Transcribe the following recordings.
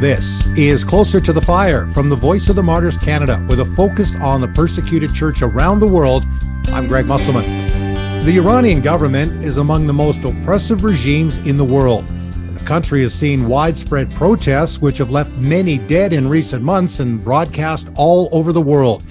This is Closer to the Fire from the Voice of the Martyrs Canada with a focus on the persecuted church around the world. I'm Greg Musselman. The Iranian government is among the most oppressive regimes in the world. The country has seen widespread protests, which have left many dead in recent months and broadcast all over the world.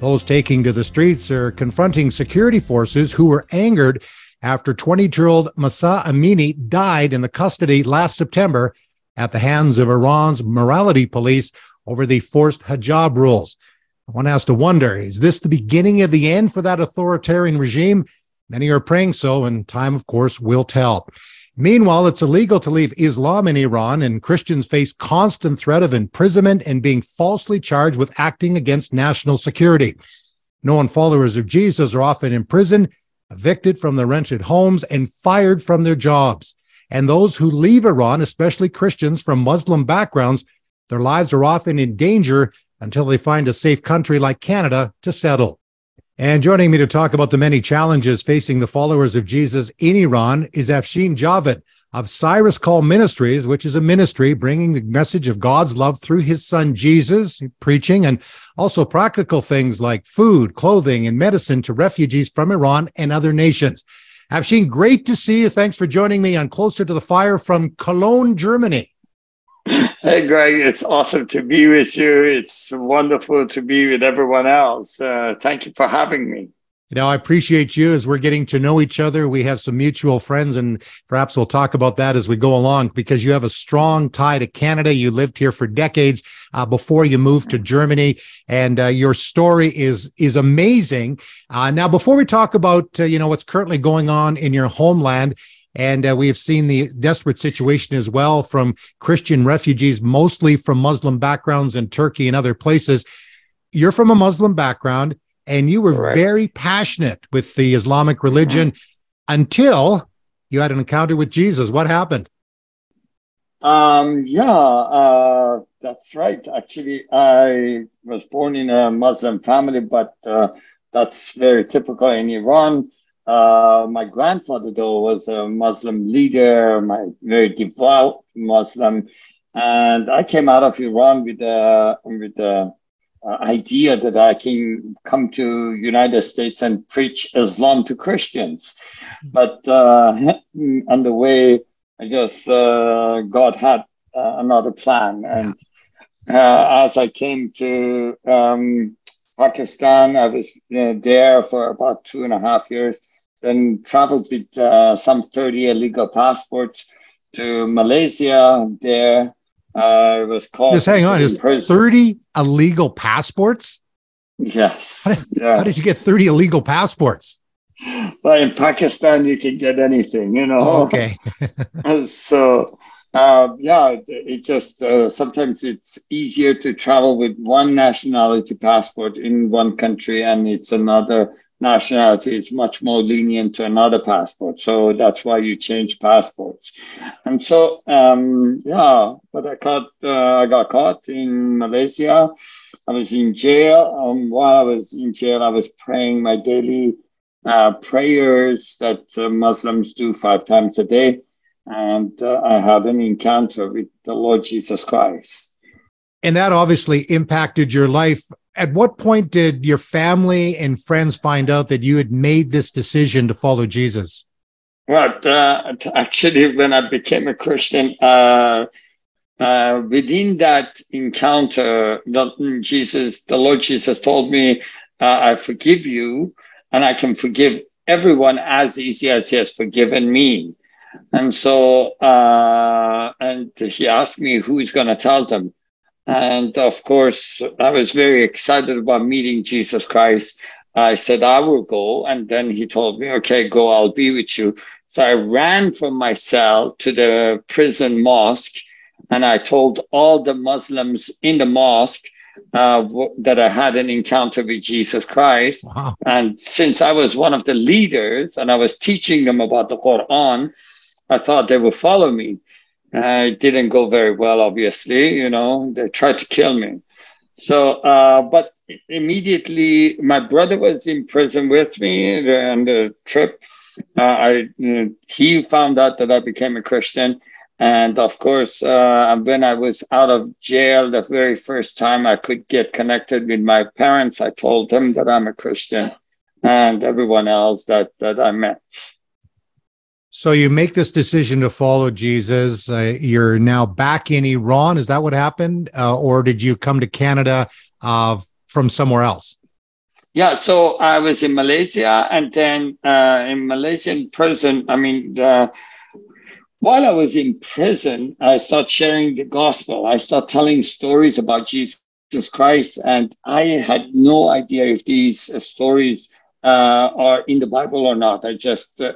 Those taking to the streets are confronting security forces who were angered after 20 year old Mahsa Amini died in the custody last September at the hands of Iran's morality police over the forced hijab rules. One has to wonder is this the beginning of the end for that authoritarian regime? Many are praying so, and time, of course, will tell. Meanwhile, it's illegal to leave Islam in Iran, and Christians face constant threat of imprisonment and being falsely charged with acting against national security. Known followers of Jesus are often imprisoned, evicted from their rented homes, and fired from their jobs. And those who leave Iran, especially Christians from Muslim backgrounds, their lives are often in danger until they find a safe country like Canada to settle. And joining me to talk about the many challenges facing the followers of Jesus in Iran is Afshin Javid of Cyrus Call Ministries, which is a ministry bringing the message of God's love through his son Jesus, preaching, and also practical things like food, clothing, and medicine to refugees from Iran and other nations. Afshin, great to see you. Thanks for joining me on Closer to the Fire from Cologne, Germany. Hey, Greg, it's awesome to be with you. It's wonderful to be with everyone else. Uh, thank you for having me. Know, I appreciate you as we're getting to know each other. We have some mutual friends, and perhaps we'll talk about that as we go along because you have a strong tie to Canada. You lived here for decades uh, before you moved to Germany, and uh, your story is is amazing. Uh, now, before we talk about uh, you know what's currently going on in your homeland, and uh, we have seen the desperate situation as well from Christian refugees, mostly from Muslim backgrounds in Turkey and other places. You're from a Muslim background and you were very passionate with the Islamic religion mm-hmm. until you had an encounter with Jesus. What happened? Um, yeah, uh, that's right. Actually, I was born in a Muslim family, but uh, that's very typical in Iran. Uh, my grandfather, though, was a Muslim leader, my very devout Muslim, and I came out of Iran with a with a uh, idea that I can come to United States and preach Islam to Christians. But uh, on the way, I guess uh, God had uh, another plan. And uh, as I came to um, Pakistan, I was uh, there for about two and a half years, then traveled with some 30 illegal passports to Malaysia there uh, was called. Just hang on. Is 30 illegal passports? Yes. How did, yes. how did, you get 30 illegal passports? Well, in Pakistan, you can get anything, you know. Okay. so, uh, yeah, it's just uh, sometimes it's easier to travel with one nationality passport in one country, and it's another nationality is much more lenient to another passport. So that's why you change passports. And so, um, yeah, but I got, uh, I got caught in Malaysia. I was in jail. Um, while I was in jail, I was praying my daily uh, prayers that uh, Muslims do five times a day. And uh, I had an encounter with the Lord Jesus Christ. And that obviously impacted your life at what point did your family and friends find out that you had made this decision to follow Jesus? Well, uh, actually, when I became a Christian, uh, uh, within that encounter, the, Jesus, the Lord Jesus told me, uh, I forgive you, and I can forgive everyone as easy as He has forgiven me. And so, uh, and He asked me who's going to tell them. And of course, I was very excited about meeting Jesus Christ. I said, I will go. And then he told me, okay, go, I'll be with you. So I ran from my cell to the prison mosque and I told all the Muslims in the mosque uh, that I had an encounter with Jesus Christ. Wow. And since I was one of the leaders and I was teaching them about the Quran, I thought they would follow me. Uh, it didn't go very well, obviously. You know, they tried to kill me. So, uh, but immediately my brother was in prison with me on the trip. Uh, I, he found out that I became a Christian, And of course, uh, when I was out of jail, the very first time I could get connected with my parents, I told them that I'm a Christian and everyone else that, that I met. So you make this decision to follow Jesus. Uh, you're now back in Iran. Is that what happened? Uh, or did you come to Canada uh, from somewhere else? Yeah, so I was in Malaysia and then uh, in Malaysian prison. I mean, while I was in prison, I started sharing the gospel. I started telling stories about Jesus Christ, and I had no idea if these uh, stories uh, are in the Bible or not. I just uh,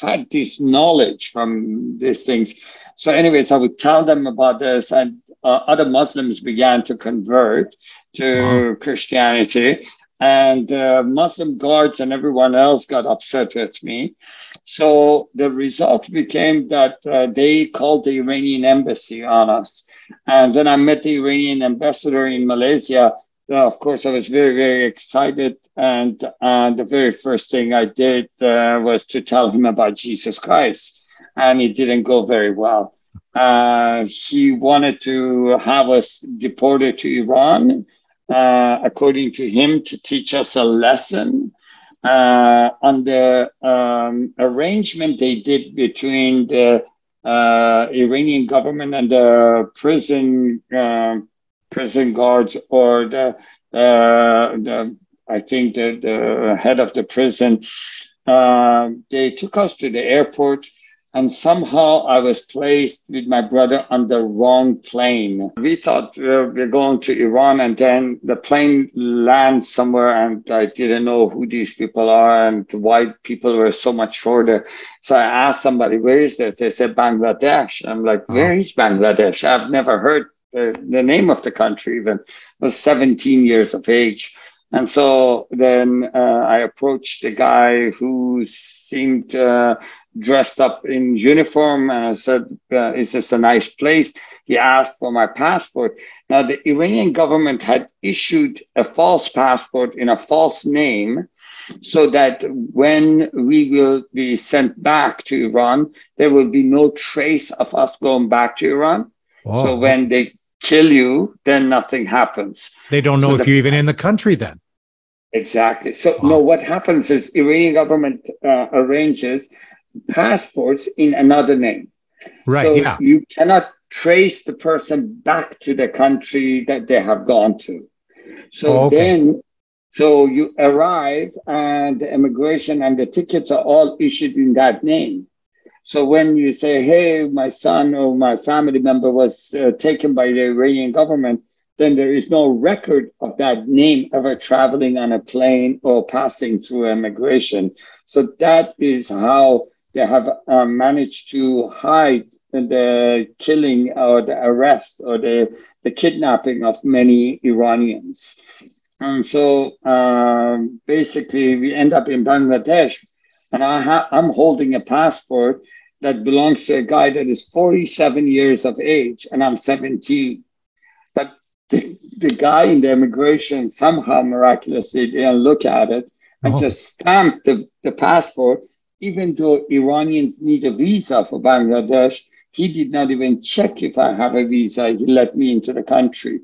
had this knowledge from these things. So, anyways, I would tell them about this, and uh, other Muslims began to convert to wow. Christianity. And uh, Muslim guards and everyone else got upset with me. So the result became that uh, they called the Iranian embassy on us. And then I met the Iranian ambassador in Malaysia uh, of course, I was very, very excited. And uh, the very first thing I did uh, was to tell him about Jesus Christ. And it didn't go very well. Uh, he wanted to have us deported to Iran, uh, according to him, to teach us a lesson uh, on the um, arrangement they did between the Iranian government and the prison prison guards or the, uh, the I think the, the head of the prison. Uh, they took us to the airport, and somehow I was placed with my brother on the wrong plane. We thought uh, we're going to Iran, and then the plane lands somewhere, and I didn't know who these people are and why people were so much shorter. So I asked somebody, "Where is this?" They said Bangladesh. I'm like, "Where is Bangladesh? I've never heard the, the name of the country even was 17 years of age. And so then uh, I approached the guy who seemed uh, dressed up in uniform and I said, uh, Is this a nice place? He asked for my passport. Now, the Iranian government had issued a false passport in a false name so that when we will be sent back to Iran, there will be no trace of us going back to Iran. So when they kill you, then nothing happens. They don't know so if the, you're even in the country then. Exactly. So wow. no, what happens is Iranian government uh, arranges passports in another name. Right. So yeah. you cannot trace the person back to the country that they have gone to. So oh, okay. then, so you arrive and the immigration and the tickets are all issued in that name. So when you say, hey, my son or my family member was uh, taken by the Iranian government, then there is no record of that name ever traveling on a plane or passing through immigration. So that is how they have uh, managed to hide the killing or the arrest or the, the kidnapping of many Iranians. And so um, basically, we end up in Bangladesh and I ha- I'm holding a passport that belongs to a guy that is 47 years of age, and I'm 17. But the, the guy in the immigration somehow miraculously didn't look at it and oh. just stamped the, the passport, even though Iranians need a visa for Bangladesh. He did not even check if I have a visa. He let me into the country.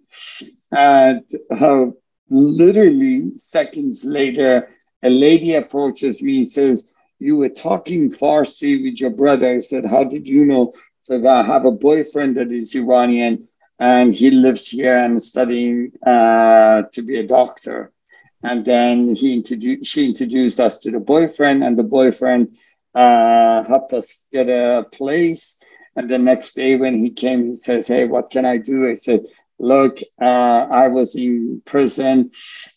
And uh, literally seconds later, a lady approaches me and says, you were talking Farsi with your brother. I said, How did you know? So I have a boyfriend that is Iranian and he lives here and studying uh, to be a doctor. And then he introduced, she introduced us to the boyfriend, and the boyfriend uh, helped us get a place. And the next day when he came, he says, Hey, what can I do? I said, Look, uh, I was in prison,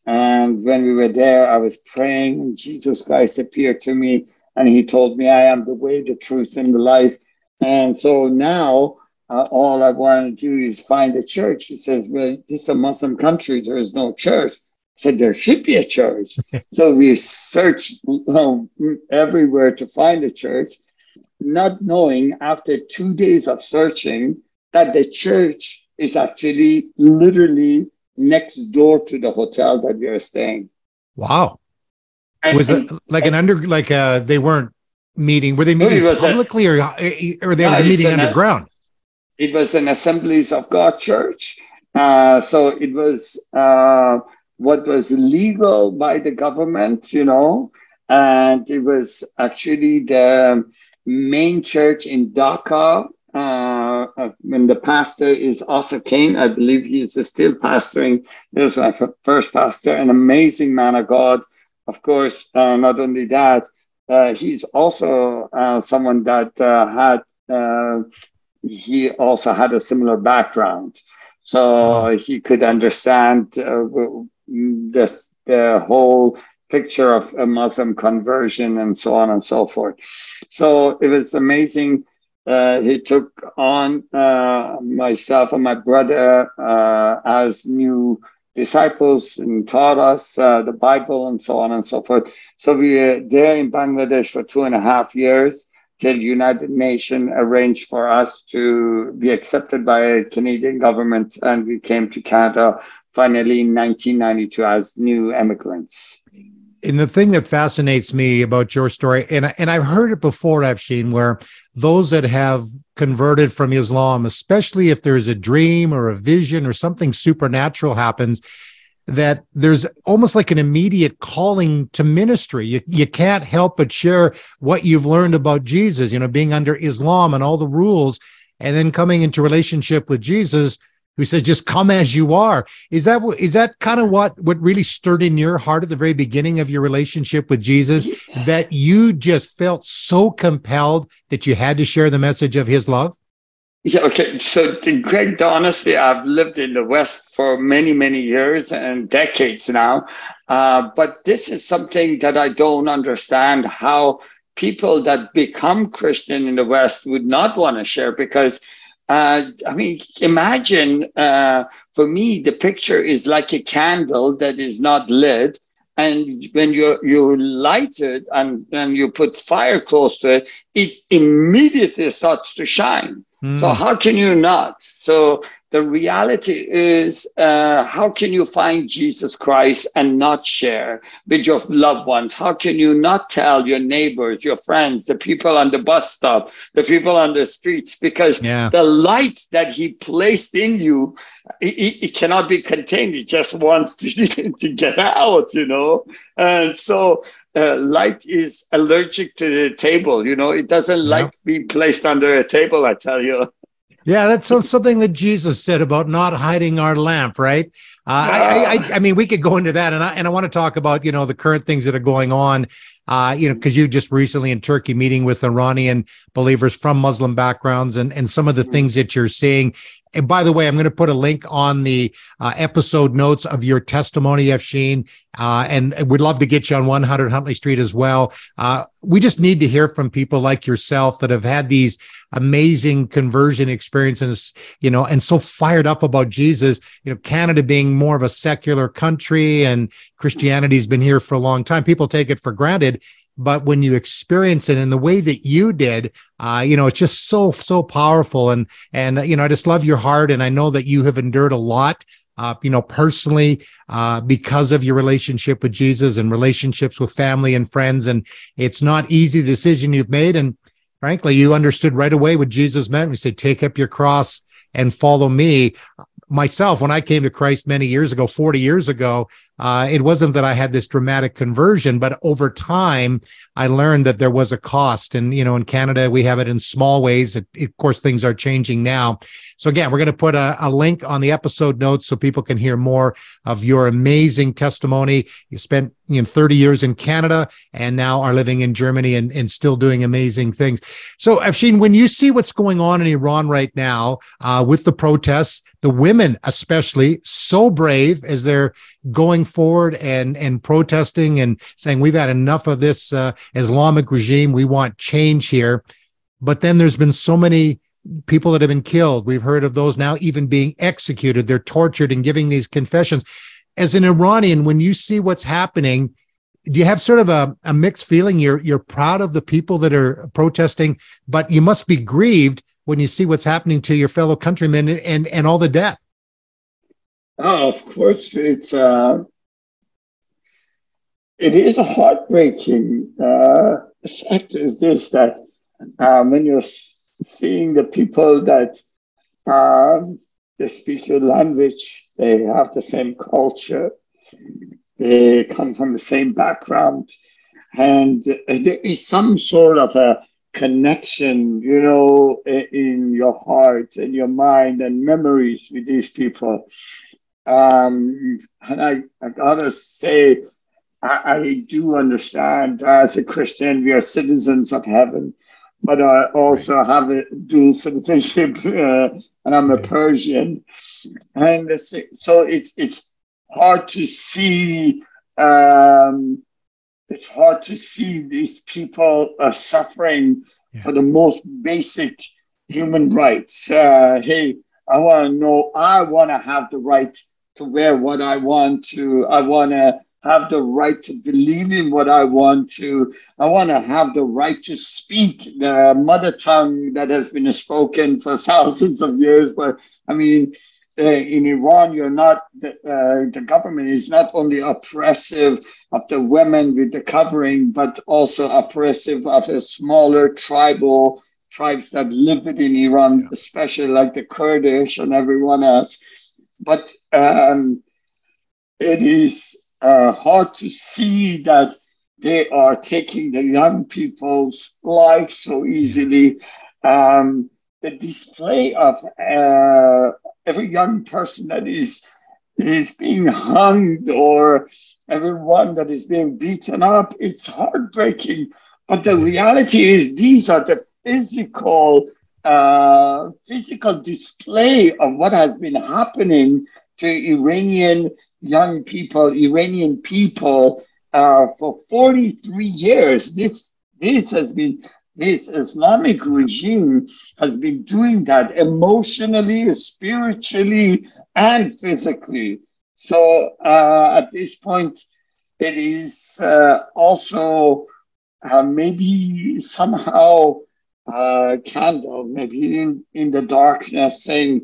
and when we were there, I was praying, and Jesus Christ appeared to me, and he told me, I am the way, the truth, and the life. And so now, uh, all I want to do is find a church. He says, Well, this is a Muslim country, there is no church. I said, There should be a church. so we searched um, everywhere to find a church, not knowing after two days of searching that the church is actually literally next door to the hotel that we are staying. Wow. And, was it like an under like uh they weren't meeting were they meeting publicly a, or or they were meeting underground it was an Assemblies of God church. Uh, so it was uh, what was legal by the government, you know, and it was actually the main church in Dhaka. Uh, when the pastor is Asa Kane, I believe he is still pastoring. He was my first pastor, an amazing man of God. Of course, uh, not only that, uh, he's also uh, someone that uh, had uh, he also had a similar background, so he could understand uh, the the whole picture of a Muslim conversion and so on and so forth. So it was amazing. Uh, he took on myself and my brother as new disciples and taught us uh, the Bible and so on and so forth. So we were there in Bangladesh for two and a half years till United Nations arranged for us to be accepted by a Canadian government, and we came to Canada finally in 1992 as new immigrants. And the thing that fascinates me about your story, and and I've heard it before, Afshin, where those that have converted from Islam, especially if there's a dream or a vision or something supernatural happens, that there's almost like an immediate calling to ministry. You, you can't help but share what you've learned about Jesus, you know, being under Islam and all the rules, and then coming into relationship with Jesus who said, just come as you are. Is that, is that kind of what, what really stirred in your heart at the very beginning of your relationship with Jesus yeah. that you just felt so compelled that you had to share the message of his love? Yeah, okay. So, Greg, honestly, I've lived in the West for many, many years and decades now. Uh, but this is something that I don't understand how people that become Christian in the West would not want to share because uh, I mean, imagine uh, for me, the picture is like a candle that is not lit. And when you you light it and, and you put fire close to it, it immediately starts to shine. Mm. So how can you not? So the reality is, uh, how can you find Jesus Christ and not share with your loved ones? How can you not tell your neighbors, your friends, the people on the bus stop, the people on the streets? Because yeah. the light that He placed in you, it, it cannot be contained. It just wants to, to get out, you know? And so uh, light is allergic to the table. You know, it doesn't yep. like being placed under a table. I tell you. Yeah, that's something that Jesus said about not hiding our lamp, right? Uh, I, I, I, mean, we could go into that, and I and I want to talk about you know the current things that are going on. Uh, you know, because you just recently in Turkey meeting with Iranian believers from Muslim backgrounds, and and some of the things that you're seeing. And by the way, I'm going to put a link on the uh, episode notes of your testimony, Afshin, uh, and we'd love to get you on 100 Huntley Street as well. Uh, we just need to hear from people like yourself that have had these amazing conversion experiences, you know, and so fired up about Jesus. You know, Canada being more of a secular country and Christianity's been here for a long time. People take it for granted but when you experience it in the way that you did uh, you know it's just so so powerful. And and you know i just love your heart and i know that you have endured a lot uh, you know personally uh, because of your relationship with jesus and relationships with family and friends. And it's not easy decision you've made. And frankly you understood right away what jesus meant we said take up your cross and follow me. Myself when i came to christ many years ago 40 years ago uh, it wasn't that I had this dramatic conversion, but over time, I learned that there was a cost. And, you know, in Canada, we have it in small ways. It, of course, things are changing now. So, again, we're going to put a, a, link on the episode notes so people can hear more of your amazing testimony. You spent you know 30 years in Canada and now are living in Germany and, and still doing amazing things. So, Afshin, when you see what's going on in Iran right now uh, with the protests, the women especially so brave as they're going forward and and protesting and saying we've had enough of this uh, Islamic regime. We want change here. But then there's been so many people that have been killed. We've heard of those now even being executed. They're tortured and giving these confessions. As an Iranian, when you see what's happening, do you have sort of a, a mixed feeling? You're you're proud of the people that are protesting, but you must be grieved when you see what's happening to your fellow countrymen and and, and all the death. Oh, of course, it's uh, it is a heartbreaking uh, fact. Is this that uh, when you're seeing the people that Um, they speak your language. They have the same culture. They come from the same background. And there is some sort of a connection, you know, in your heart and your mind and memories with these people. Um, and I, I gotta say, I, I do understand as a Christian, we are citizens of heaven, but I also have a dual citizenship, uh, and I'm a Persian, and so it's it's hard to see. Um, it's hard to see these people uh, suffering yeah. for the most basic human rights. Uh, hey, I want to know, I want to have the right to wear what I want to. I want to have the right to believe in what I want to. I want to have the right to speak the mother tongue that has been spoken for thousands of years. But I mean, uh, in Iran, you're not the, uh, the government is not only oppressive of the women with the covering, but also oppressive of the smaller tribal tribes that live within Iran, yeah. especially like the Kurdish and everyone else. But um, it is uh, hard to see that they are taking the young people's life so easily. Um, the display of uh, every young person that is is being hung or everyone that is being beaten up. It's heartbreaking. But the reality is these are the physical uh, physical display of what has been happening to Iranian young people, Iranian people uh, for 43 years. This this has been this Islamic regime has been doing that emotionally, spiritually, and physically. So uh, at this point, it is uh, also uh, maybe somehow uh, candle, maybe in, in the darkness, saying,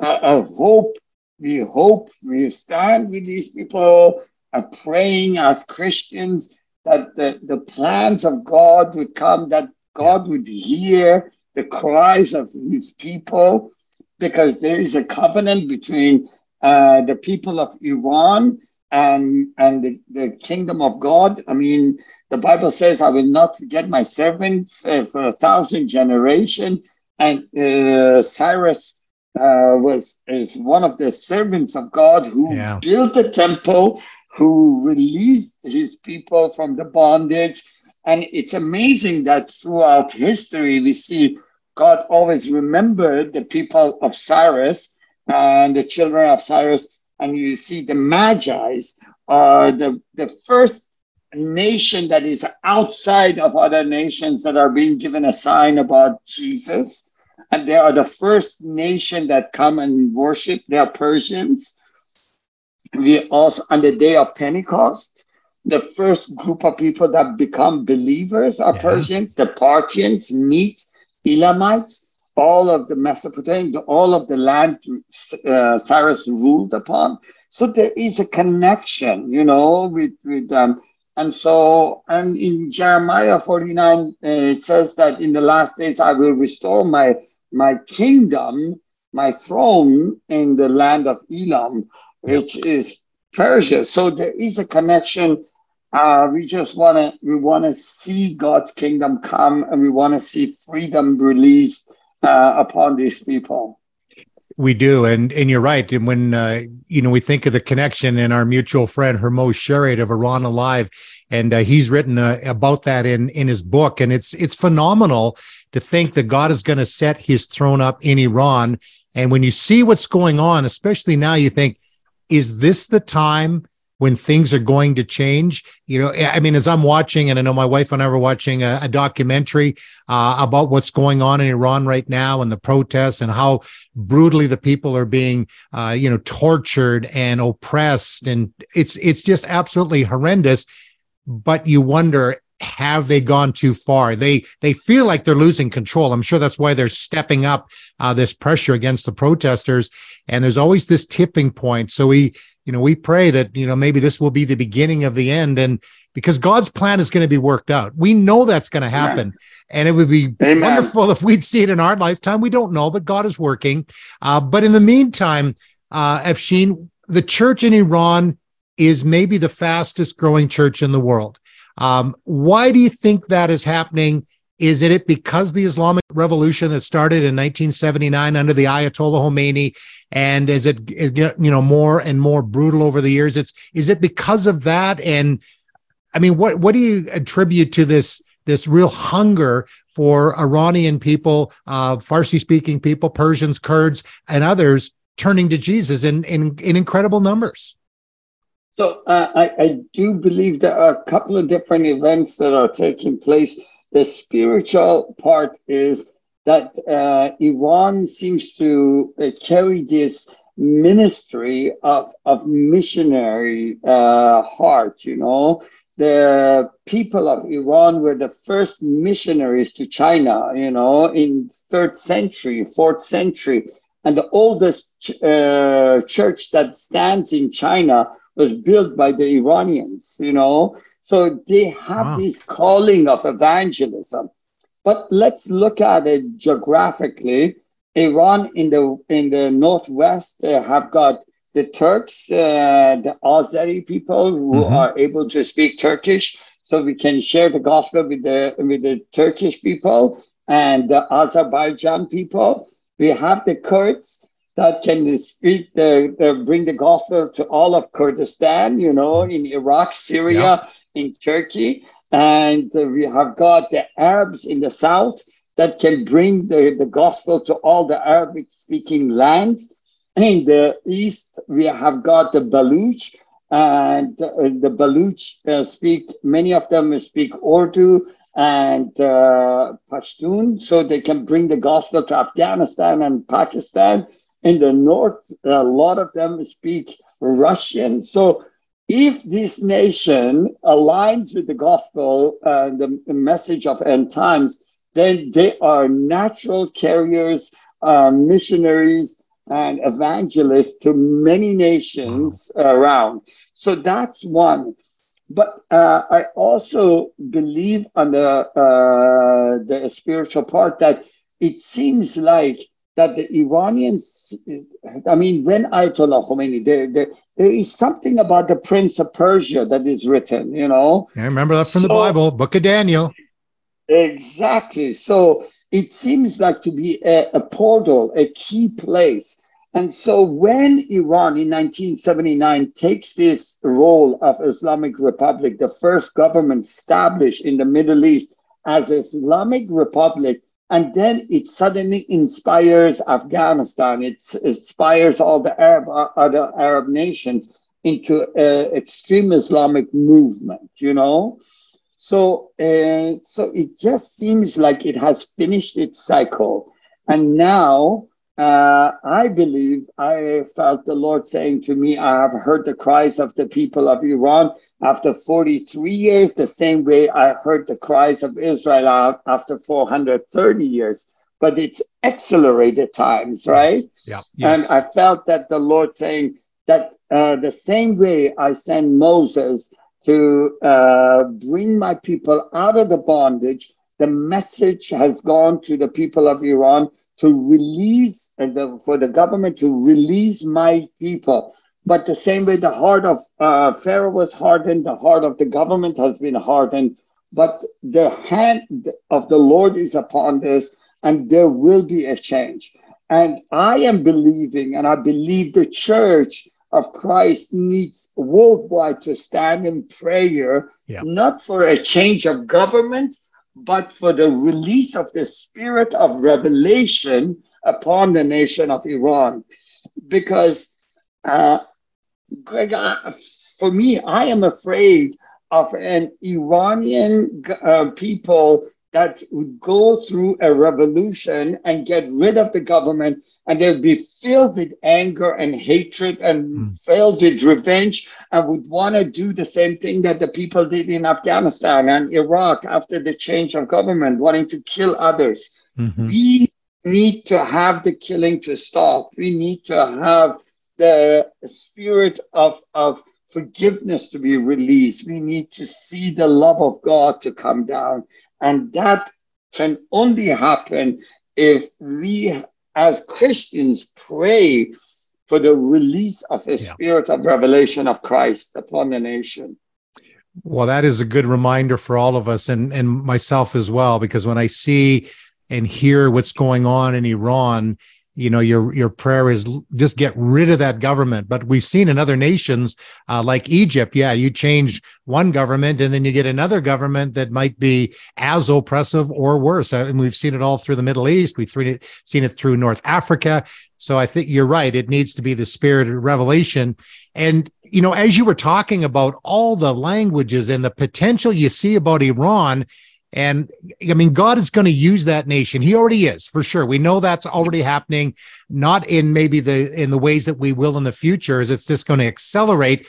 "I hope, we hope, we stand with these people, uh, praying as Christians." That the, the plans of God would come, that God would hear the cries of his people because there is a covenant between uh, the people of Iran and, and the, the kingdom of God. I mean, the Bible says, I will not forget my servants uh, for a thousand generations. And uh, Cyrus uh, was is one of the servants of God who yeah. built the temple, who released his people from the bondage, and it's amazing that throughout history, we see God always remembered the people of Cyrus and the children of Cyrus. And you see the Magi's are the, the first nation that is outside of other nations that are being given a sign about Jesus. And they are the first nation that come and worship. They are Persians. We also, on the day of Pentecost, the first group of people that become believers are yeah. Persians, the Parthians, Medes, Elamites, all of the Mesopotamia, all of the land uh, Cyrus ruled upon. So there is a connection, you know, with with them. Um, and so, and in Jeremiah 49, uh, it says that in the last days I will restore my my kingdom, my throne in the land of Elam, which is Persia. So there is a connection uh, we just want to we want to see God's kingdom come, and we want to see freedom released uh, upon these people. We do, and and you're right. And when uh, you know we think of the connection and our mutual friend Hormoz Shariat of Iran Alive, and uh, he's written uh, about that in in his book, and it's it's phenomenal to think that God is going to set His throne up in Iran. And when you see what's going on, especially now, you think, is this the time? When things are going to change. You know, I mean, as I'm watching, and I know my wife and I were watching a, a documentary uh, about what's going on in Iran right now and the protests and how brutally the people are being, uh, you know, tortured and oppressed, and it's it's just absolutely horrendous. But you wonder have they gone too far? They they feel like they're losing control. I'm sure that's why they're stepping up uh, this pressure against the protesters. And there's always this tipping point. So we, you know, we pray that you know maybe this will be the beginning of the end, and because God's plan is going to be worked out, we know that's going to happen. Amen. And it would be Amen. wonderful if we'd see it in our lifetime. We don't know, but God is working. Uh, but in the meantime, uh, Afshin, the church in Iran is maybe the fastest growing church in the world. Um, why do you think that is happening? Is it because the Islamic revolution that started in 1979 under the Ayatollah Khomeini, and is it you know more and more brutal over the years? It's is it because of that? And I mean, what what do you attribute to this this real hunger for Iranian people, uh, Farsi speaking people, Persians, Kurds, and others turning to Jesus in in, in incredible numbers? So uh, I, I do believe there are a couple of different events that are taking place. The spiritual part is that uh, Iran seems to uh, carry this ministry of, of missionary uh, heart, you know. The people of Iran were the first missionaries to China, you know, in third century, fourth century. And the oldest uh, church that stands in China was built by the Iranians, you know. So they have wow. this calling of evangelism. But let's look at it geographically. Iran in the in the northwest uh, have got the Turks, uh, the Azeri people who mm-hmm. are able to speak Turkish, so we can share the gospel with the with the Turkish people and the Azerbaijan people. We have the Kurds that can speak the, the, bring the gospel to all of Kurdistan, you know, in Iraq, Syria, yeah. in Turkey. And we have got the Arabs in the south that can bring the, the gospel to all the Arabic speaking lands. In the east, we have got the Baluch, and uh, the Baluch uh, speak, many of them speak Urdu and uh, Pashtun, so they can bring the gospel to Afghanistan and Pakistan in the north, a lot of them speak Russian. So if this nation aligns with the gospel and the, message of end times, then they are natural carriers, uh, missionaries, and evangelists to many nations around. So that's one. But uh, I also believe on the uh, the spiritual part that it seems like that the Iranians, I mean, when Ayatollah Khomeini, there, there, there is something about the Prince of Persia that is written, you know. I remember that from so, the Bible, Book of Daniel. Exactly. So it seems like to be a, a portal, a key place. And so when Iran in 1979 takes this role of Islamic Republic, the first government established in the Middle East as Islamic Republic, and then it suddenly inspires Afghanistan. It inspires all the Arab other Arab nations into an extreme Islamic movement. You know, so uh, so it just seems like it has finished its cycle, and now uh, I believe I felt the Lord saying to me, I have heard the cries of the people of Iran after 43 years, the same way I heard the cries of Israel after 430 years. But it's accelerated times, right? Yes. Yeah. Yes. And I felt that the Lord saying that uh, the same way I sent Moses to uh, bring my people out of the bondage, the message has gone to the people of Iran to release and the, for the government to release my people. But the same way the heart of uh, Pharaoh was hardened, the heart of the government has been hardened. But the hand of the Lord is upon this, and there will be a change. And I am believing, and I believe the church of Christ needs worldwide to stand in prayer, yeah. not for a change of government, but for the release of the spirit of revelation upon the nation of Iran. Because, uh, Greg, for me, I am afraid of an Iranian uh, people that would go through a revolution and get rid of the government and they'd be filled with anger and hatred and mm. filled with revenge and would want to do the same thing that the people did in Afghanistan and Iraq after the change of government, wanting to kill others. Mm-hmm. We need to have the killing to stop. We need to have the spirit of, of forgiveness to be released. We need to see the love of God to come down. And that can only happen if we, as Christians, pray for the release of the yeah. spirit of revelation of Christ upon the nation. Well, that is a good reminder for all of us and, and myself as well, because when I see and hear what's going on in Iran, you know your your prayer is just get rid of that government. But we've seen in other nations uh, like egypt yeah you change one government and then you get another government that might be as oppressive or worse. Uh, and we've seen it all through the middle east. We've seen it through north africa. So i think you're right. It needs to be the spirit of revelation. And you know as you were talking about all the languages and the potential you see about iran and I mean, God is going to use that nation. He already is for sure. We know that's already happening, not in maybe the in the ways that we will in the future, as it's just going to accelerate.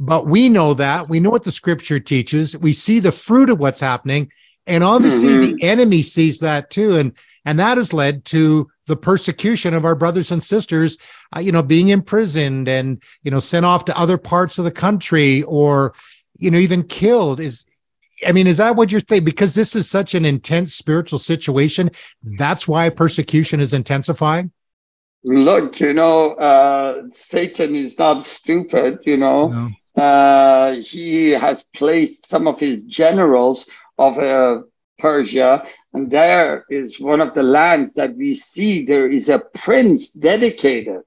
But we know that. We know what the scripture teaches. We see the fruit of what's happening. And obviously mm-hmm. the enemy sees that too. And and that has led to the persecution of our brothers and sisters, uh, you know, being imprisoned and, you know, sent off to other parts of the country or, you know, even killed is I mean, is that what you're saying? Because this is such an intense spiritual situation, that's why persecution is intensifying? Look, you know, uh, Satan is not stupid, you know. No. Uh, he has placed some of his generals of uh, Persia, and there is one of the lands that we see there is a prince dedicated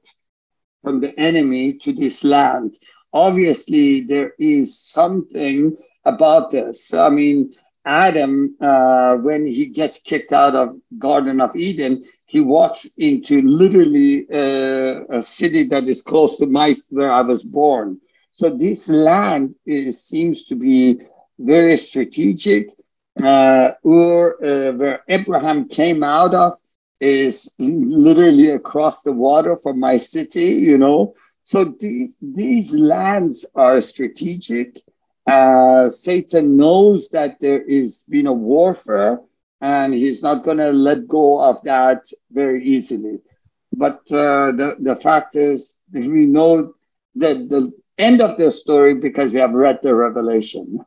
from the enemy to this land. Obviously, there is something about this. I mean, Adam, uh, when he gets kicked out of Garden of Eden, he walks into literally uh, a city that is close to my where I was born. So this land is, seems to be very strategic. Uh, or uh, where Abraham came out of is literally across the water from my city. You know, so these these lands are strategic uh, Satan knows that there is been a warfare and he's not going to let go of that very easily. But uh, the, the fact is, we know that the end of the story because we have read the revelation.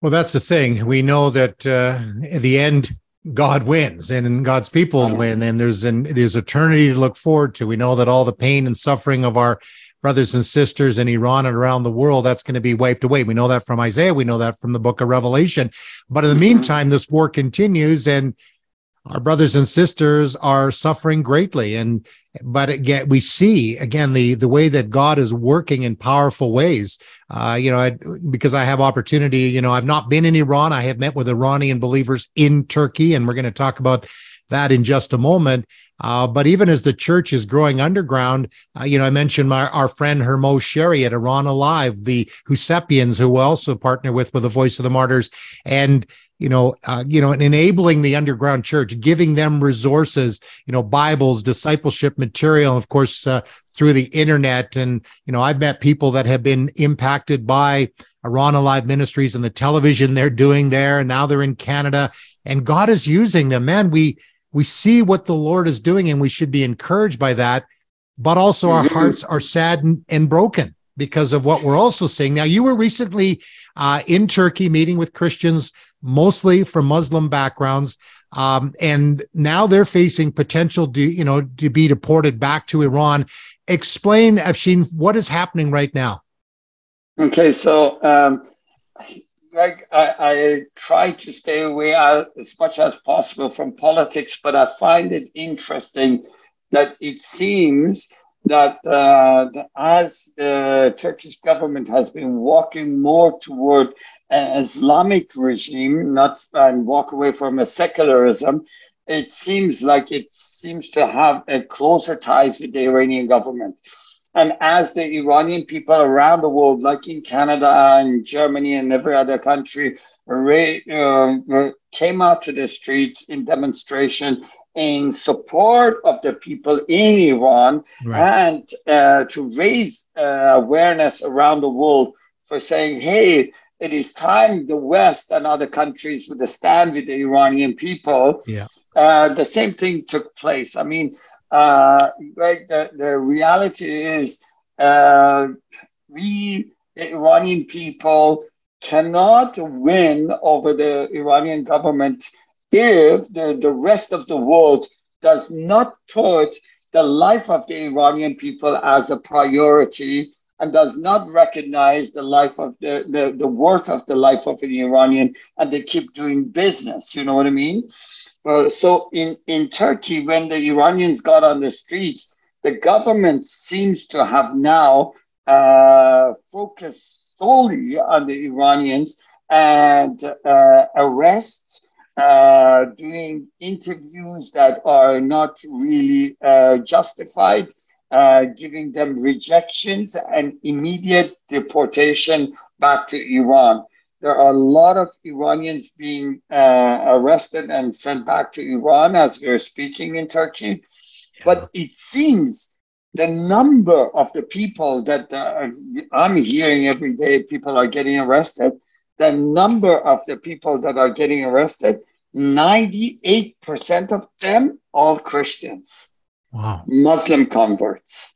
Well, that's the thing. We know that uh, at the end, God wins and God's people win, and there's an there's eternity to look forward to. We know that all the pain and suffering of our brothers and sisters in Iran and around the world, that's going to be wiped away. We know that from Isaiah. We know that from the book of Revelation. But in the mm-hmm. meantime, this war continues and our brothers and sisters are suffering greatly. And, but again, we see again, the, the way that God is working in powerful ways. Uh, you know, I, because I have opportunity, you know, I've not been in Iran. I have met with Iranian believers in Turkey, and we're going to talk about that in just a moment. Uh, but even as the church is growing underground, uh, you know, I mentioned my, our friend Hormoz Shariat Iran Alive, the Husepians, who also partner with with the Voice of the Martyrs, and you know, uh, you know, and enabling the underground church, giving them resources, you know, Bibles, discipleship material, of course, uh, through the internet. And you know, I've met people that have been impacted by Iran Alive Ministries and the television they're doing there, and now they're in Canada, and God is using them. Man, we we see what the Lord is doing and we should be encouraged by that. But also our mm-hmm. hearts are saddened and broken because of what we're also seeing. Now, you were recently uh, in Turkey meeting with Christians, mostly from Muslim backgrounds. Um, and now they're facing potential, to, you know, to be deported back to Iran. Explain, Afshin, what is happening right now? Okay, so um, Greg, I, I, try to stay away as much as possible from politics, but I find it interesting that it seems that, uh, as the Turkish government has been walking more toward an Islamic regime, not and walk away from a secularism, it seems like it seems to have a closer ties with the Iranian government. And as the Iranian people around the world, like in Canada and Germany and every other country, uh, came out to the streets in demonstration in support of the people in Iran right. and uh, to raise uh, awareness around the world for saying, hey, it is time the West and other countries would stand with the Iranian people. Yeah. Uh, the same thing took place. I mean, uh, the, the reality is uh, we, Iranian people, cannot win over the Iranian government if the, the rest of the world does not put the life of the Iranian people as a priority and does not recognize the life of the, the, the worth of the life of an Iranian and they keep doing business. You know what I mean? Uh, so in, in Turkey, when the Iranians got on the streets, the government seems to have now uh, focused solely on the Iranians and uh, arrest, uh, doing interviews that are not really uh, justified, uh, giving them rejections and immediate deportation back to Iran. There are a lot of Iranians being uh, arrested and sent back to Iran as we're speaking in Turkey. Yeah. But it seems the number of the people that uh, I'm hearing every day, people are getting arrested, the number of the people that are getting arrested, 98% of them all Christians. Wow. Muslim converts.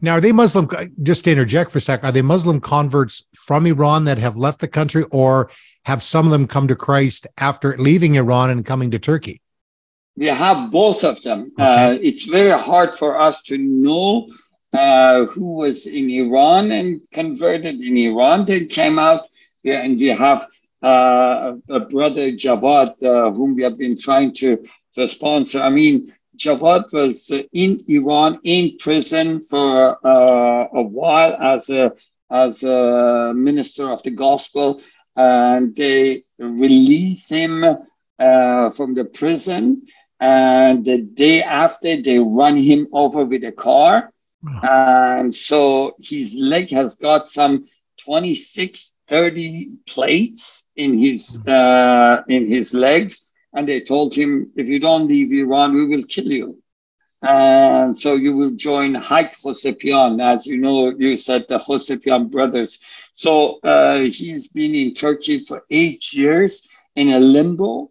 Now, are they Muslim? Just to interject for a sec, are they Muslim converts from Iran that have left the country, or have some of them come to Christ after leaving Iran and coming to Turkey? We have both of them. Okay. Uh, it's very hard for us to know uh, who was in Iran and converted in Iran, then came out. Yeah, and we have uh, a brother Javad, uh, whom we have been trying to, to sponsor. I mean, Javad was in Iran in prison for uh, a while as a as a minister of the gospel, and they release him uh, from the prison. And the day after, they run him over with a car. And so his leg has got some 26, 30 plates in his uh, in his legs and they told him, if you don't leave Iran, we will kill you. And so you will join Hayk Hovsepian. As you know, you said the Hovsepian brothers. So uh, he's been in Turkey for eight years in a limbo.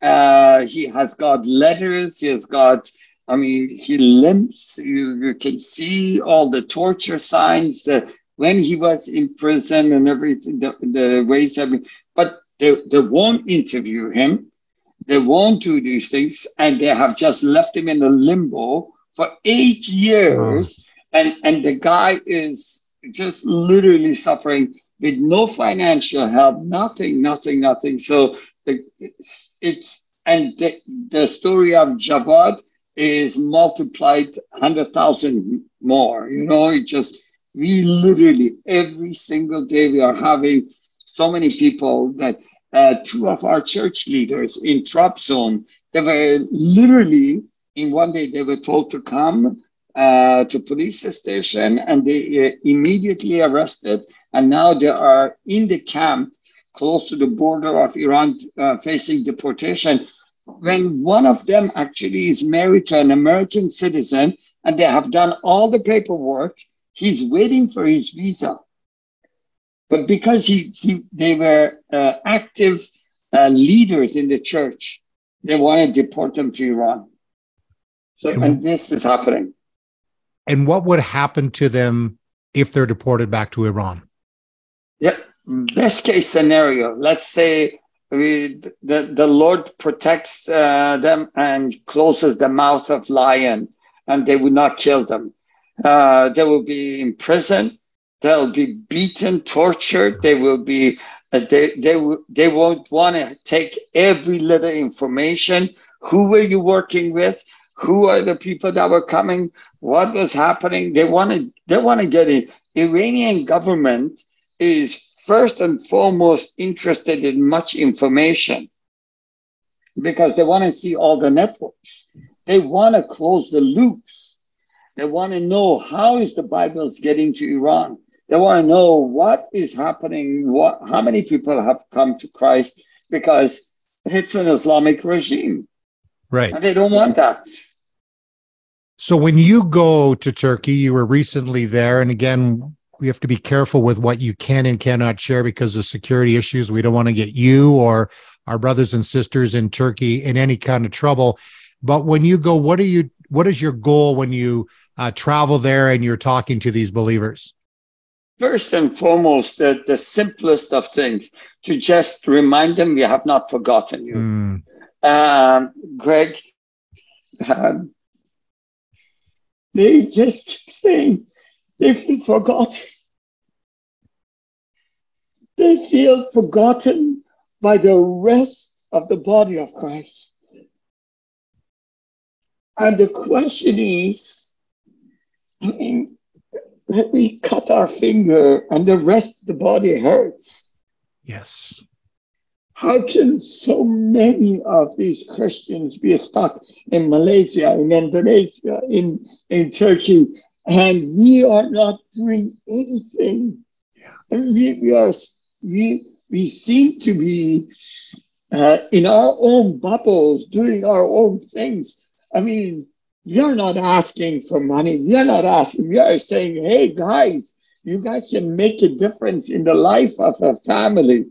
Uh, he has got letters. He has got, I mean, he limps. You, you can see all the torture signs uh, when he was in prison and everything, the, the ways. I mean, but they, they won't interview him they won't do these things, and they have just left him in a limbo for eight years. Hmm. And, and the guy is just literally suffering with no financial help, nothing, nothing, nothing. So the, it's, it's and the, the story of Javad is multiplied 100,000 more. You know, it just, we literally every single day we are having so many people that uh, two of our church leaders in Trabzon. They were literally in one day they were told to come uh, to police station and they uh, immediately arrested. And now they are in the camp close to the border of Iran uh, facing deportation. When one of them actually is married to an American citizen and they have done all the paperwork, he's waiting for his visa. But because he, he they were uh, active uh, leaders in the church, they want to deport them to Iran. So, and, and this is happening. And what would happen to them if they're deported back to Iran? Yeah, best case scenario. Let's say we, the the Lord protects uh, them and closes the mouth of lion, and they would not kill them. Uh, they will be in prison They'll be beaten, tortured. They will be, uh, they, they, they won't want to take every little information. Who were you working with? Who are the people that were coming? What was happening? They want to, they want to get it. Iranian government is first and foremost interested in much information because they want to see all the networks. They want to close the loops They want to know how is the Bible getting to Iran. They want to know what is happening, what how many people have come to Christ because it's an Islamic regime. Right. And they don't want that. So when you go to Turkey, you were recently there, and again, we have to be careful with what you can and cannot share because of security issues. We don't want to get you or our brothers and sisters in Turkey in any kind of trouble. But when you go, what are you? What is your goal when you uh, travel there and you're talking to these believers? First and foremost, the, the simplest of things to just remind them we have not forgotten you. Mm. Um, Greg, um, they just keep saying they feel forgotten. They feel forgotten by the rest of the body of Christ. And the question is, I mean, me cut our finger and the rest of the body hurts. Yes. How can so many of these Christians be stuck in Malaysia, in Indonesia, in, in Turkey, and we are not doing anything? Yeah. We, we, are, we, we seem to be uh, in our own bubbles, doing our own things. I mean, are not asking for money. You're not asking. You're saying, hey, guys, you guys can make a difference in the life of a family.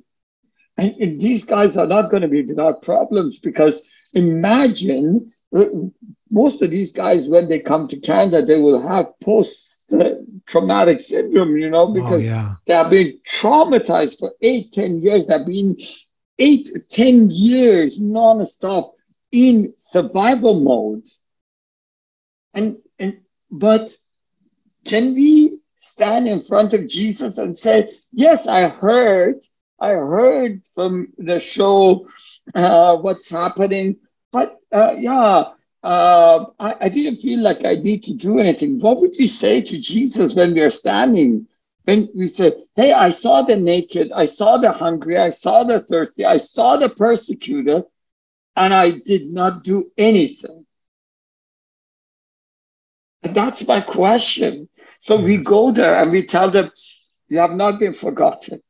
And, and these guys are not going to be without problems because imagine uh, most of these guys, when they come to Canada, they will have post traumatic syndrome, you know, oh, because oh, yeah. they have been traumatized for eight, ten years. They've been eight, ten years nonstop in survival mode. And, and but can we stand in front of Jesus and say, Yes, I heard, I heard from the show uh, what's happening, but uh, yeah, uh, I, I didn't feel like I need to do anything. What would we say to Jesus when we are standing? When we say, Hey, I saw the naked, I saw the hungry, I saw the thirsty, I saw the persecutor, and I did not do anything. And that's my question. So yes. we go there and we tell them, You have not been forgotten.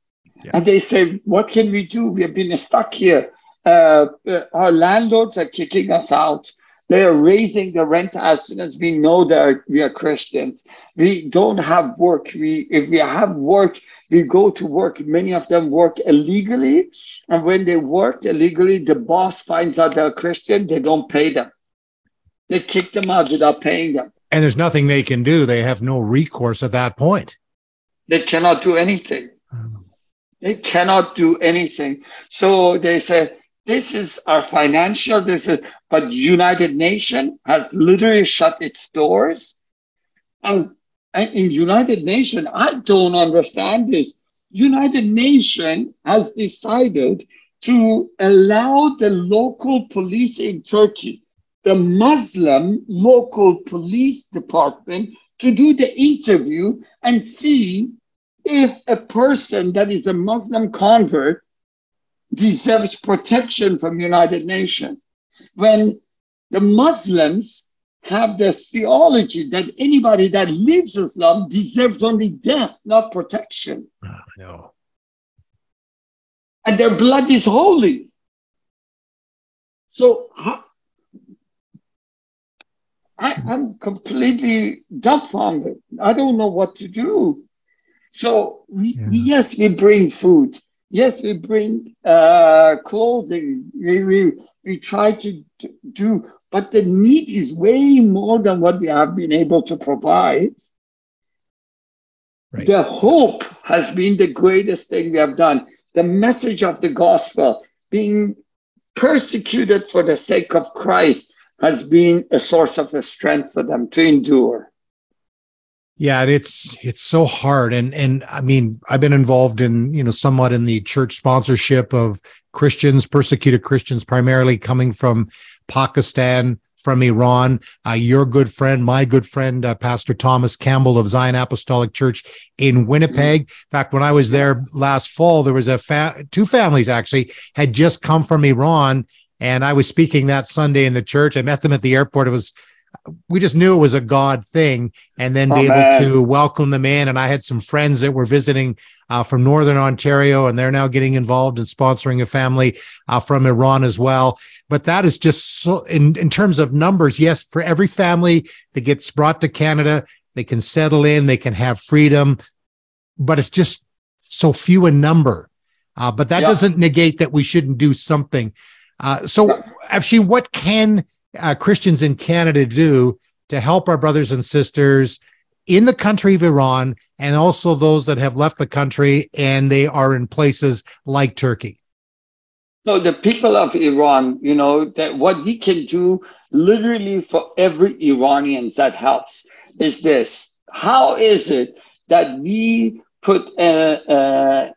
Yeah. And they say, What can we do? We have been stuck here. Uh, uh, our landlords are kicking us out. They are raising the rent as soon as we know that we are Christians. We don't have work. We, if we have work, we go to work. Many of them work illegally. And when they work illegally, the boss finds out they're Christian, they don't pay them. They kick them out without paying them. And there's nothing they can do. They have no recourse at that point. They cannot do anything. They cannot do anything. So they say, this is our financial, this is, but United Nation has literally shut its doors. And, and in United Nation, I don't understand this. United Nation has decided to allow the local police in Turkey the Muslim local police department to do the interview and see if a person that is a Muslim convert deserves protection from United Nations. When the Muslims have the theology that anybody that leaves Islam deserves only death, not protection. Ah, oh, no. And their blood is holy. So how, I, am completely dumbfounded. I don't know what to do. So we, yeah. yes, we bring food. Yes, we bring uh, clothing. We, we, we try to do, but the need is way more than what we have been able to provide. Right. The hope has been the greatest thing we have done. The message of the gospel, being persecuted for the sake of Christ, has been a source of a strength for them to endure. Yeah, it's it's so hard, and and I mean, I've been involved in you know somewhat in the church sponsorship of Christians, persecuted Christians, primarily coming from Pakistan, from Iran. Uh, your good friend, my good friend, uh, Pastor Thomas Campbell of Zion Apostolic Church in Winnipeg. In fact, when I was there last fall, there was a fa- two families actually had just come from Iran and I was speaking that Sunday in the church. I met them at the airport. It was we just knew it was a God thing, and then be able to welcome them in. And I had some friends that were visiting uh, from Northern Ontario, and they're now getting involved in sponsoring a family uh, from Iran as well. But that is just so, in in terms of numbers. Yes, for every family that gets brought to Canada, they can settle in, they can have freedom, but it's just so few in number. Uh, but that yeah. doesn't negate that we shouldn't do something. Uh, so, actually, what can uh, Christians in Canada do to help our brothers and sisters in the country of Iran and also those that have left the country and they are in places like Turkey? So the people of Iran, you know, that what we can do literally for every Iranian that helps is this. How is it that we put a, a,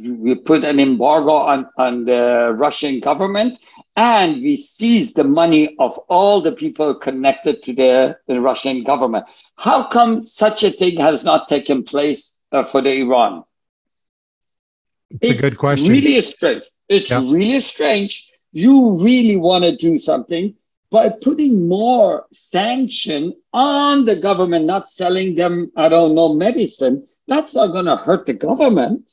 we put an embargo on, on the Russian government and we seize the money of all the people connected to the, the Russian government. How come such a thing has not taken place uh, for the Iran? It's, it's, a good question. Really strange. It's really strange. You really want to do something by putting more sanction on the government, not selling them, I don't know, medicine that's not going to hurt the government.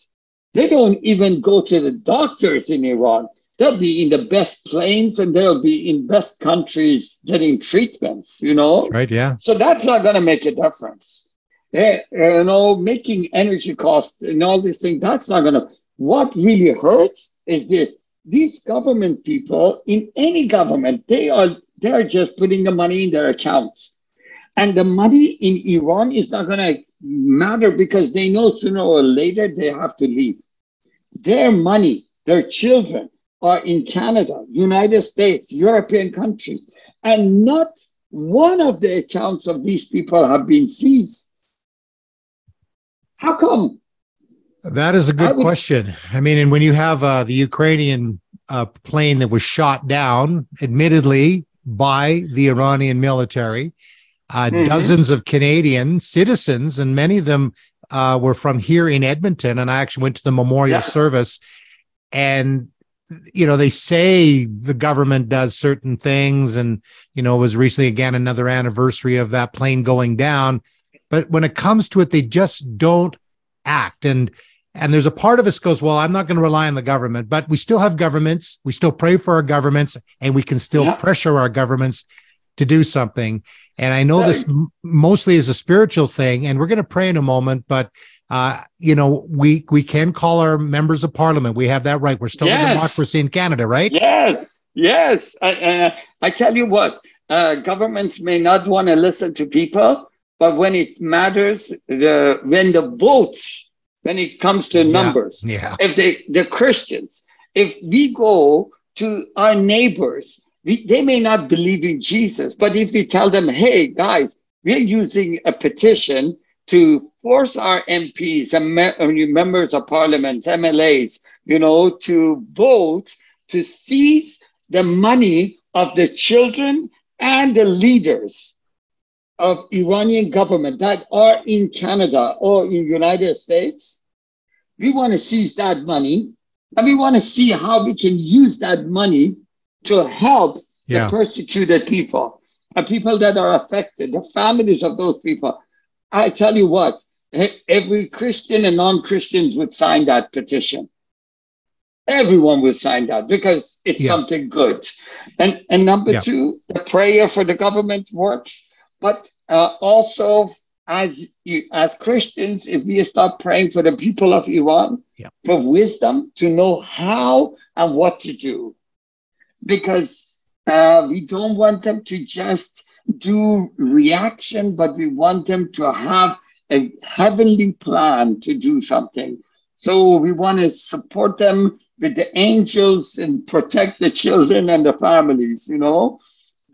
They don't even go to the doctors in Iran. They'll be in the best planes and they'll be in best countries getting treatments, you know? Right, yeah. So that's not going to make a difference. Yeah, you know, making energy costs and all these things, that's not going to. What really hurts is this. These government people in any government, they are they're just putting the money in their accounts. And the money in Iran is not going to matter because they know sooner or later they have to leave. Their money, their children are in Canada, United States, European countries, and not one of the accounts of these people have been seized. How come? That is a good would, question. I mean, and when you have uh, the Ukrainian uh, plane that was shot down, admittedly by the Iranian military, uh, mm-hmm. dozens of Canadian citizens, and many of them uh, were from here in Edmonton. And I actually went to the memorial yeah. service, and you know they say the government does certain things, and you know it was recently again another anniversary of that plane going down. But when it comes to it, they just don't act. And and there's a part of us goes, well, I'm not going to rely on the government, but we still have governments. We still pray for our governments, and we can still yeah. pressure our governments to do something. And I know this m- mostly is a spiritual thing, and we're going to pray in a moment, but uh, you know, we we can call our members of parliament. We have that right. We're still yes. a democracy in Canada, right? Yes, yes. I, uh, I tell you what, uh, governments may not want to listen to people, but when it matters, the when the votes, when it comes to numbers, yeah. yeah. if they the Christians, if we go to our neighbors they may not believe in Jesus, but if we tell them, hey, guys, we're using a petition to force our MPs and members of parliament, MLAs, you know, to vote to seize the money of the children and the leaders of Iranian government that are in Canada or in United States. We want to seize that money and we want to see how we can use that money to help yeah. the persecuted people, the people that are affected, the families of those people. I tell you what, every Christian and non-Christians would sign that petition. Everyone would sign that because it's yeah. something good. And and number yeah. two, the prayer for the government works, but uh, also as you, as Christians, if we start praying for the people of Iran yeah. for wisdom to know how and what to do, because uh, we don't want them to just do reaction, but we want them to have a heavenly plan to do something. So we want to support them with the angels and protect the children and the families, you know.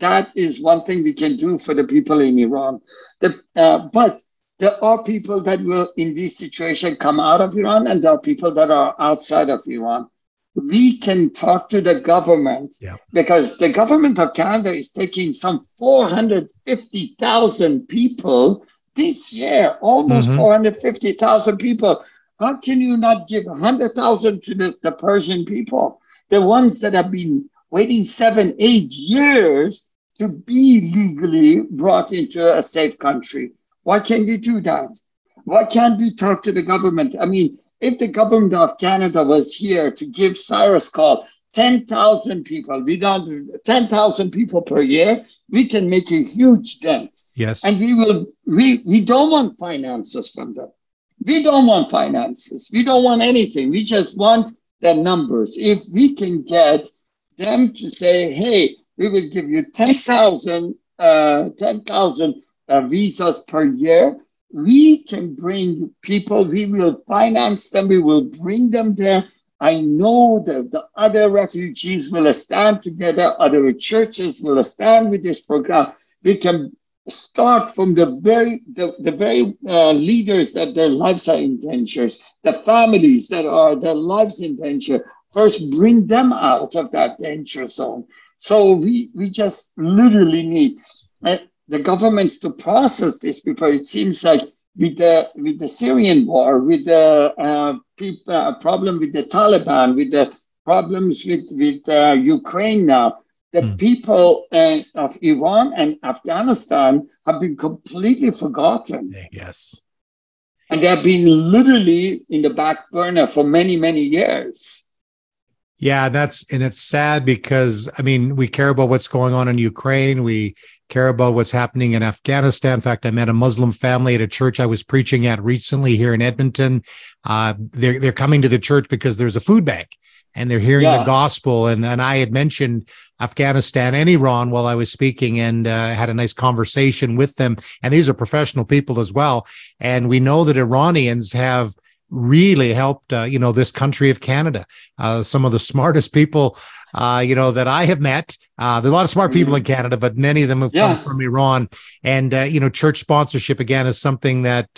That is one thing we can do for the people in Iran. The, uh, but there are people that will, in this situation, come out of Iran, and there are people that are outside of Iran we can talk to the government yeah. because the government of Canada is taking some 450,000 people this year, almost mm-hmm. 450,000 people. How can you not give 100,000 to the, the Persian people? The ones that have been waiting seven, eight years to be legally brought into a safe country. Why can't you do that? Why can't we talk to the government? I mean, if the government of Canada was here to give Cyrus call 10,000 people, we don't 10,000 people per year, we can make a huge dent. Yes. And we will we we don't want finances from them. We don't want finances. We don't want anything. We just want the numbers. If we can get them to say, hey, we will give you 10,000 uh, 10,000 uh, visas per year, we can bring people, we will finance them, we will bring them there. I know that the other refugees will stand together, other churches will stand with this program. We can start from the very the, the very uh, leaders that their lives are in danger, the families that are their lives in danger. First, bring them out of that danger zone. So we we just literally need the governments to process this because it seems like with the with the Syrian war, with the uh, people, uh, problem with the Taliban, with the problems with with uh, Ukraine now the mm. people uh, of Iran and Afghanistan have been completely forgotten. Yes. And they have been literally in the back burner for many, many years. Yeah, that's and it's sad because I mean, we care about what's going on in Ukraine. We care about what's happening in Afghanistan. In fact, I met a Muslim family at a church I was preaching at recently here in Edmonton. Uh, they're they're coming to the church because there's a food bank and they're hearing yeah. the gospel. And and I had mentioned Afghanistan and Iran while I was speaking, and uh, had a nice conversation with them. And these are professional people as well. And we know that Iranians have really helped, uh, you know, this country of Canada. Uh, some of the smartest people. Uh, you know that I have met. Uh, there are a lot of smart people in mm-hmm. Canada, but many of them have yeah. come from Iran. And uh, you know, church sponsorship again is something that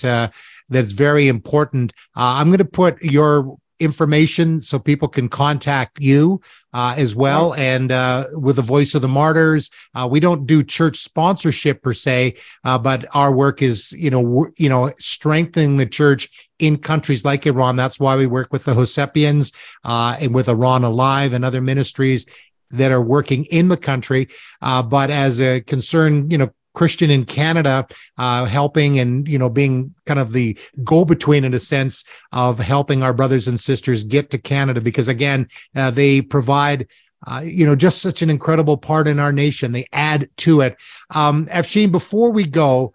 that's very important. I'm going to put your information so people can contact you uh, as well. And uh, with the Voice of the Martyrs, uh, we don't do church sponsorship per se, uh, but our work is, you know, w- you know, strengthening the church in countries like Iran. That's why we work with the Hovsepians uh, and with Iran Alive and other ministries that are working in the country. Uh, but as a concern, you know, Christian in Canada, uh, helping and you know being kind of the go-between in a sense of helping our brothers and sisters get to Canada because again uh, they provide. Uh, you know, just such an incredible part in our nation. They add to it. Um, Afshin, before we go,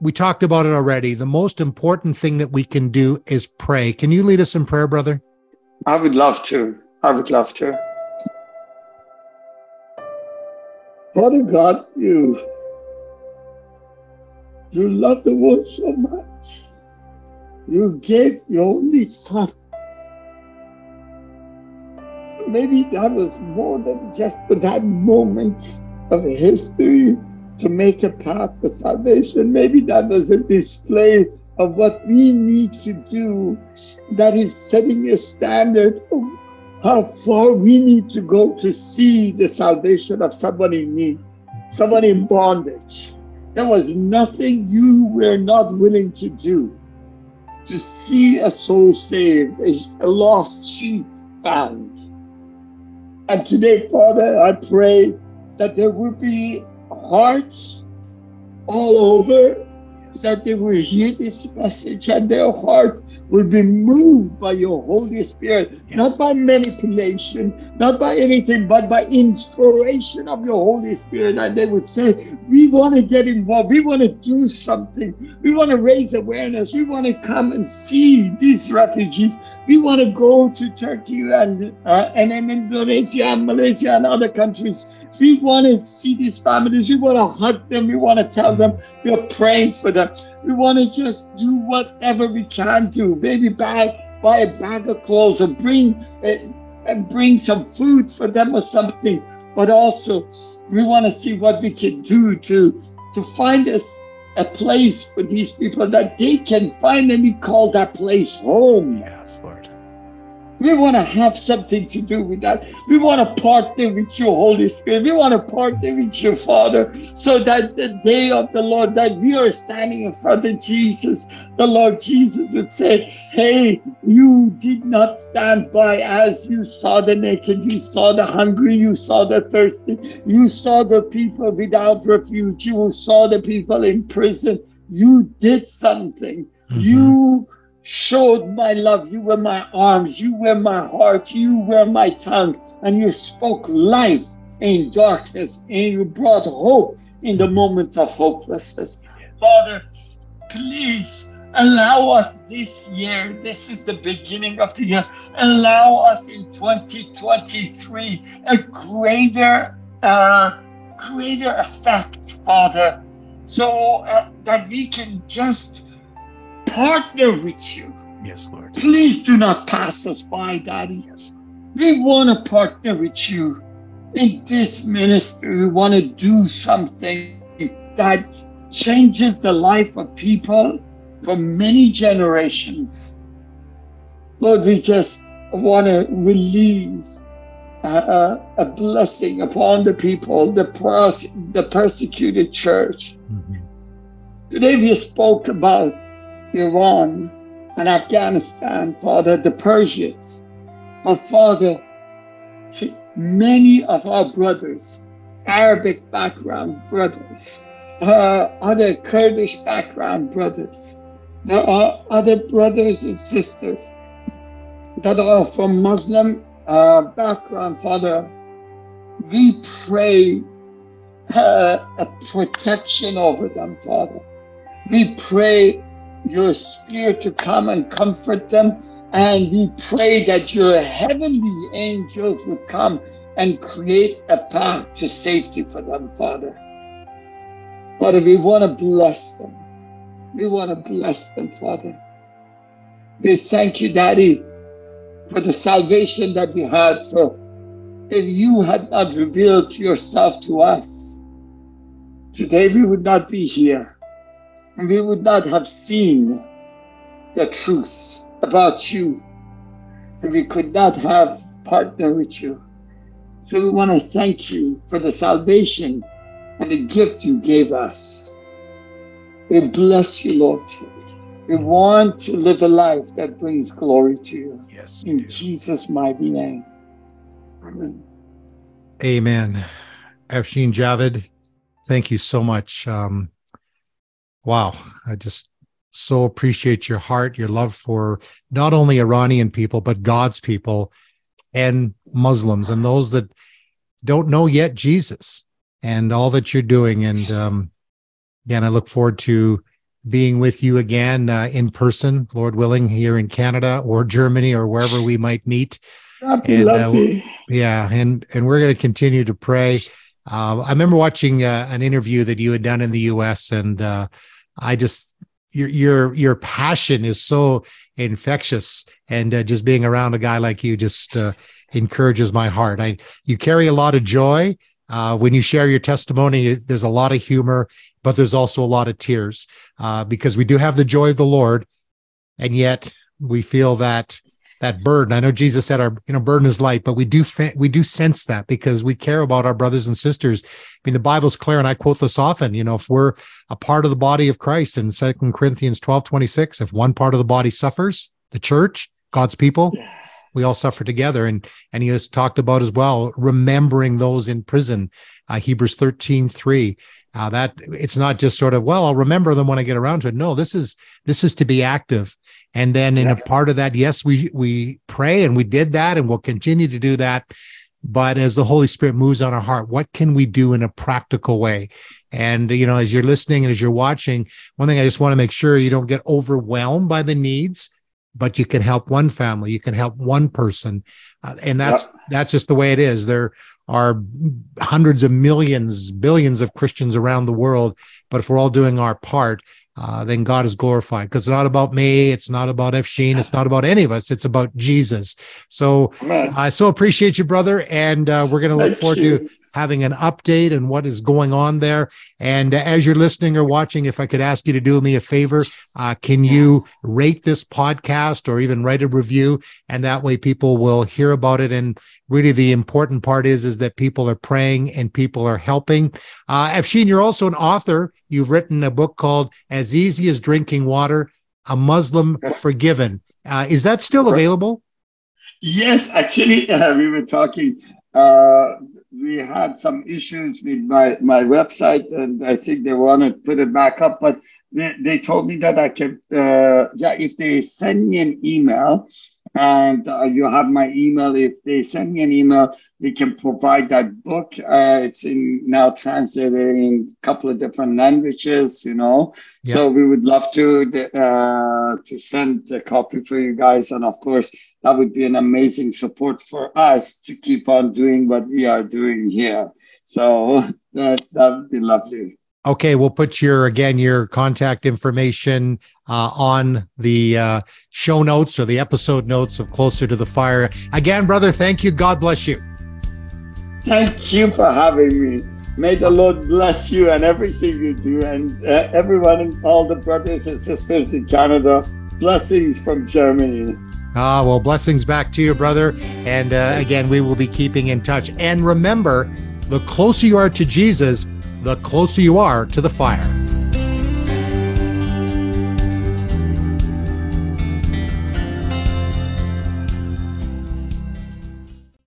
we talked about it already. The most important thing that we can do is pray. Can you lead us in prayer, brother? I would love to. I would love to. Father God, you you love the world so much. You gave your only son. Maybe that was more than just that moment of history to make a path for salvation. Maybe that was a display of what we need to do that is setting a standard of how far we need to go to see the salvation of someone in need, someone in bondage. There was nothing you were not willing to do to see a soul saved, a lost sheep found. And today, Father, I pray that there will be hearts all over that they will hear this message and their heart will be moved by your Holy Spirit, yes. not by manipulation, not by anything, but by inspiration of your Holy Spirit. And they would say, We want to get involved. We want to do something. We want to raise awareness. We want to come and see these refugees. We want to go to Turkey and, uh, and Indonesia and Malaysia and other countries we want to see these families. We want to hug them. We want to tell them we're praying for them. We want to just do whatever we can do. Maybe buy buy a bag of clothes or bring uh, bring some food for them or something. But also, we want to see what we can do to to find us a place for these people that they can finally call that place home. Yes, Lord. We want to have something to do with that. We want to partner with your Holy Spirit. We want to partner with your Father so that the day of the Lord, that we are standing in front of Jesus, the Lord Jesus would say, Hey, you did not stand by as you saw the naked, you saw the hungry, you saw the thirsty, you saw the people without refuge, you saw the people in prison. You did something. Mm-hmm. You showed my love. You were my arms, you were my heart, you were my tongue, and you spoke life in darkness, and you brought hope in the moment of hopelessness. Father, please allow us this year, this is the beginning of the year, allow us in 2023 a greater, uh, greater effect, Father, so uh, that we can just partner with you. Yes, Lord. Please do not pass us by, Daddy. Yes. We want to partner with you in this ministry. We want to do something that changes the life of people for many generations. Lord, we just want to release a, a, blessing upon the people, the, pros, the persecuted church. Mm-hmm. Today we spoke about Iran and Afghanistan, Father, the Persians. But Father, many of our brothers, Arabic background brothers, uh, other Kurdish background brothers, there are other brothers and sisters that are from Muslim uh, background, Father. We pray uh, a protection over them, Father. We pray your spirit to come and comfort them. And we pray that your heavenly angels would come and create a path to safety for them, Father. Father, we want to bless them. We want to bless them, Father. We thank you, Daddy, for the salvation that we had. For if you had not revealed yourself to us, today we would not be here and we would not have seen the truth about you, and we could not have partnered with you. So we want to thank you for the salvation and the gift you gave us. We bless you, Lord. We want to live a life that brings glory to you. Yes. In Jesus' mighty name. Amen. Amen. Afshin Javid, thank you so much. Um, wow, I just so appreciate your heart, your love for not only Iranian people, but God's people and Muslims and those that don't know yet Jesus and all that you're doing. And um, again, I look forward to being with you again uh, in person, Lord willing, here in Canada or Germany or wherever we might meet. And, uh, yeah, and and we're going to continue to pray. Uh, I remember watching uh, an interview that you had done in the U.S. and uh, I just your your your passion is so infectious, and uh, just being around a guy like you just uh, encourages my heart. I you carry a lot of joy uh, when you share your testimony. There's a lot of humor, but there's also a lot of tears uh, because we do have the joy of the Lord, and yet we feel that that burden. I know Jesus said our you know burden is light, but we do we do sense that because we care about our brothers and sisters. I mean, the Bible's clear, and I quote this often. You know, if we're a part of the body of Christ in Second Corinthians 12, 26, if one part of the body suffers, the church, God's people, we all suffer together. And and he has talked about as well, remembering those in prison, uh, Hebrews 13, 3. Uh, that it's not just sort of well i'll remember them when i get around to it no this is this is to be active and then in yeah. a part of that, yes, we we pray and we did that and we'll continue to do that. But as the Holy Spirit moves on our heart, what can we do in a practical way? And you know, as you're listening and as you're watching, one thing I just want to make sure you don't get overwhelmed by the needs, but you can help one family, you can help one person, uh, and that's yeah. that's just the way it is. There are hundreds of millions, billions of Christians around the world, but if we're all doing our part, uh, then God is glorified because it's not about me. It's not about Afshin. It's not about any of us. It's about Jesus. So I so appreciate you, brother. And uh, we're going to look Thank forward you. to having an update and what is going on there. And as you're listening or watching, if I could ask you to do me a favor, uh, can you rate this podcast or even write a review? And that way people will hear about it. And really the important part is, is that people are praying and people are helping. Uh, Afshin, you're also an author. You've written a book called As Easy as Drinking Water a Muslim forgiven. Uh, is that still available? Yes, actually, uh, we were talking. Uh, we had some issues with my, my website, and I think they want to put it back up. But they, they told me that I can, uh, yeah, if they send me an email, and uh, you have my email. If they send me an email, we can provide that book. Uh, it's in now translated in a couple of different languages, you know. Yep. So we would love to uh, to send a copy for you guys, and of course, that would be an amazing support for us to keep on doing what we are doing here. So that that would be lovely. Okay, we'll put your again your contact information uh, on the uh, show notes or the episode notes of Closer to the Fire. Again, brother, thank you. God bless you. Thank you for having me. May the Lord bless you and everything you do, and uh, everyone, and all the brothers and sisters in Canada. Blessings from Germany. Ah, well, blessings back to you, brother. And uh, again, we will be keeping in touch. And remember, the closer you are to Jesus, the closer you are to the fire.